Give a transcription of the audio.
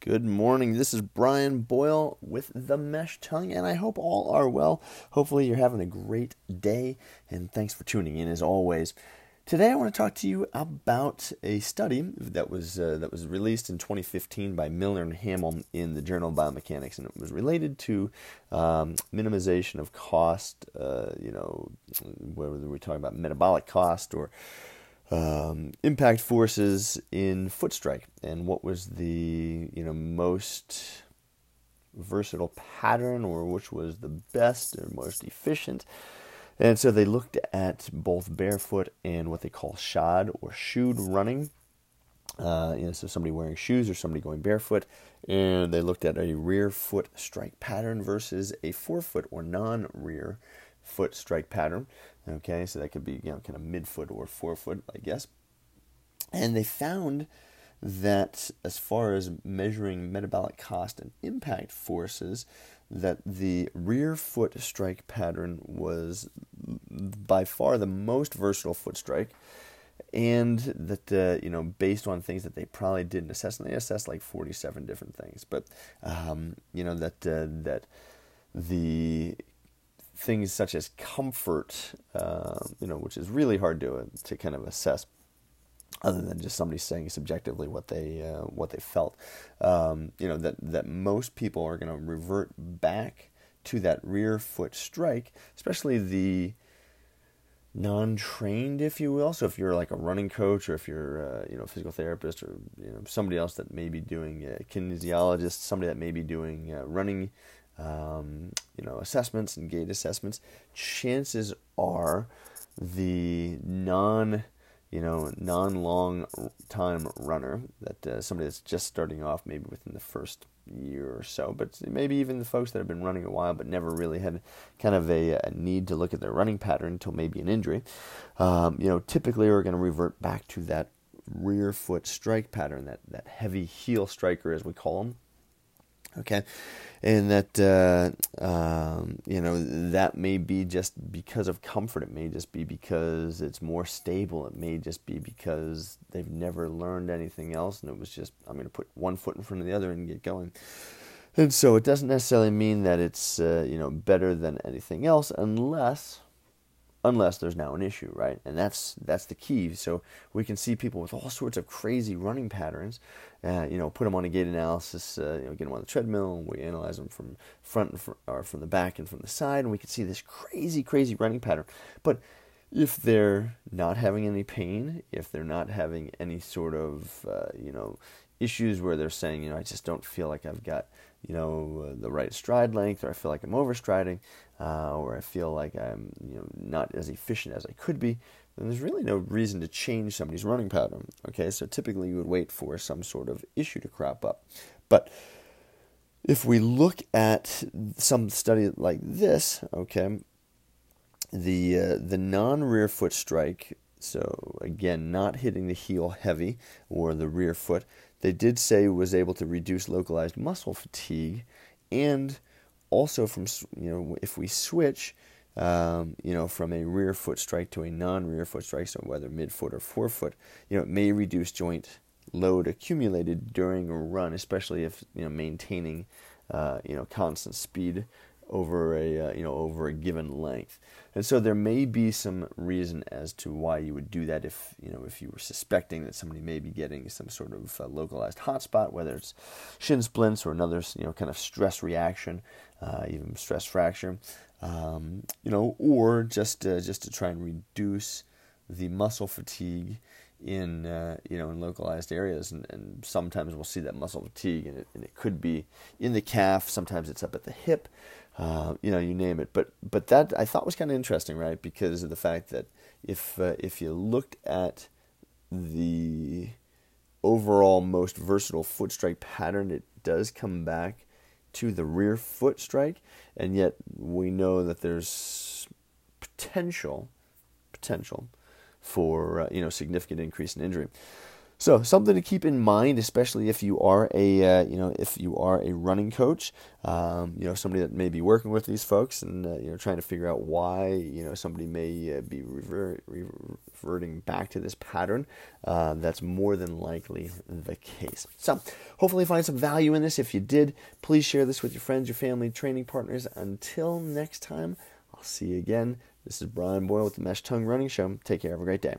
Good morning. This is Brian Boyle with the Mesh Tongue, and I hope all are well. Hopefully, you're having a great day, and thanks for tuning in as always. Today, I want to talk to you about a study that was uh, that was released in 2015 by Miller and Hamill in the Journal of Biomechanics, and it was related to um, minimization of cost. Uh, you know, whether we're talking about metabolic cost or um, impact forces in foot strike and what was the you know most versatile pattern or which was the best or most efficient. And so they looked at both barefoot and what they call shod or shoed running. Uh, you know, so somebody wearing shoes or somebody going barefoot, and they looked at a rear foot strike pattern versus a forefoot or non-rear foot strike pattern. Okay, so that could be you know kind of midfoot or forefoot, I guess. And they found that as far as measuring metabolic cost and impact forces, that the rear foot strike pattern was by far the most versatile foot strike, and that uh, you know based on things that they probably didn't assess, and they assessed like 47 different things, but um, you know that uh, that the things such as comfort, uh, you know, which is really hard to to kind of assess, other than just somebody saying subjectively what they uh, what they felt. Um, you know that that most people are going to revert back to that rear foot strike, especially the non-trained, if you will. So if you're like a running coach, or if you're uh, you know a physical therapist, or you know somebody else that may be doing uh, kinesiologist, somebody that may be doing uh, running um, you know, assessments and gait assessments, chances are the non, you know, non-long time runner that uh, somebody that's just starting off, maybe within the first year or so, but maybe even the folks that have been running a while but never really had kind of a, a need to look at their running pattern until maybe an injury, um, you know, typically are going to revert back to that rear foot strike pattern, that, that heavy heel striker as we call them okay? And that uh, um, you know that may be just because of comfort. It may just be because it's more stable. It may just be because they've never learned anything else and it was just i'm going to put one foot in front of the other and get going. And so it doesn't necessarily mean that it's uh, you know better than anything else unless unless there's now an issue, right? And that's that's the key. So we can see people with all sorts of crazy running patterns, uh, you know, put them on a gait analysis, uh, you know, get them on the treadmill, we analyze them from front and fr- or from the back and from the side, and we can see this crazy, crazy running pattern. But if they're not having any pain, if they're not having any sort of, uh, you know, issues where they're saying, you know, I just don't feel like I've got, you know, uh, the right stride length, or I feel like I'm overstriding, uh, or I feel like I'm, you know, not as efficient as I could be, then there's really no reason to change somebody's running pattern. Okay, so typically you would wait for some sort of issue to crop up, but if we look at some study like this, okay, the uh, the non-rear foot strike so again, not hitting the heel heavy or the rear foot, they did say was able to reduce localized muscle fatigue, and also from you know if we switch, um, you know from a rear foot strike to a non-rear foot strike, so whether midfoot or forefoot, you know it may reduce joint load accumulated during a run, especially if you know maintaining uh, you know constant speed over a uh, you know over a given length. And so there may be some reason as to why you would do that if you know if you were suspecting that somebody may be getting some sort of uh, localized hotspot, whether it's shin splints or another you know kind of stress reaction, uh, even stress fracture, um, you know, or just uh, just to try and reduce the muscle fatigue in uh, you know in localized areas and, and sometimes we'll see that muscle fatigue and it, and it could be in the calf sometimes it's up at the hip uh, you know, you name it. But but that I thought was kind of interesting, right? Because of the fact that if uh, if you looked at the overall most versatile foot strike pattern, it does come back to the rear foot strike, and yet we know that there's potential potential for uh, you know significant increase in injury. So something to keep in mind, especially if you are a uh, you know if you are a running coach, um, you know somebody that may be working with these folks and uh, you know trying to figure out why you know somebody may uh, be revert, reverting back to this pattern. Uh, that's more than likely the case. So hopefully you find some value in this. If you did, please share this with your friends, your family, training partners. Until next time, I'll see you again. This is Brian Boyle with the Mesh Tongue Running Show. Take care. Have a great day.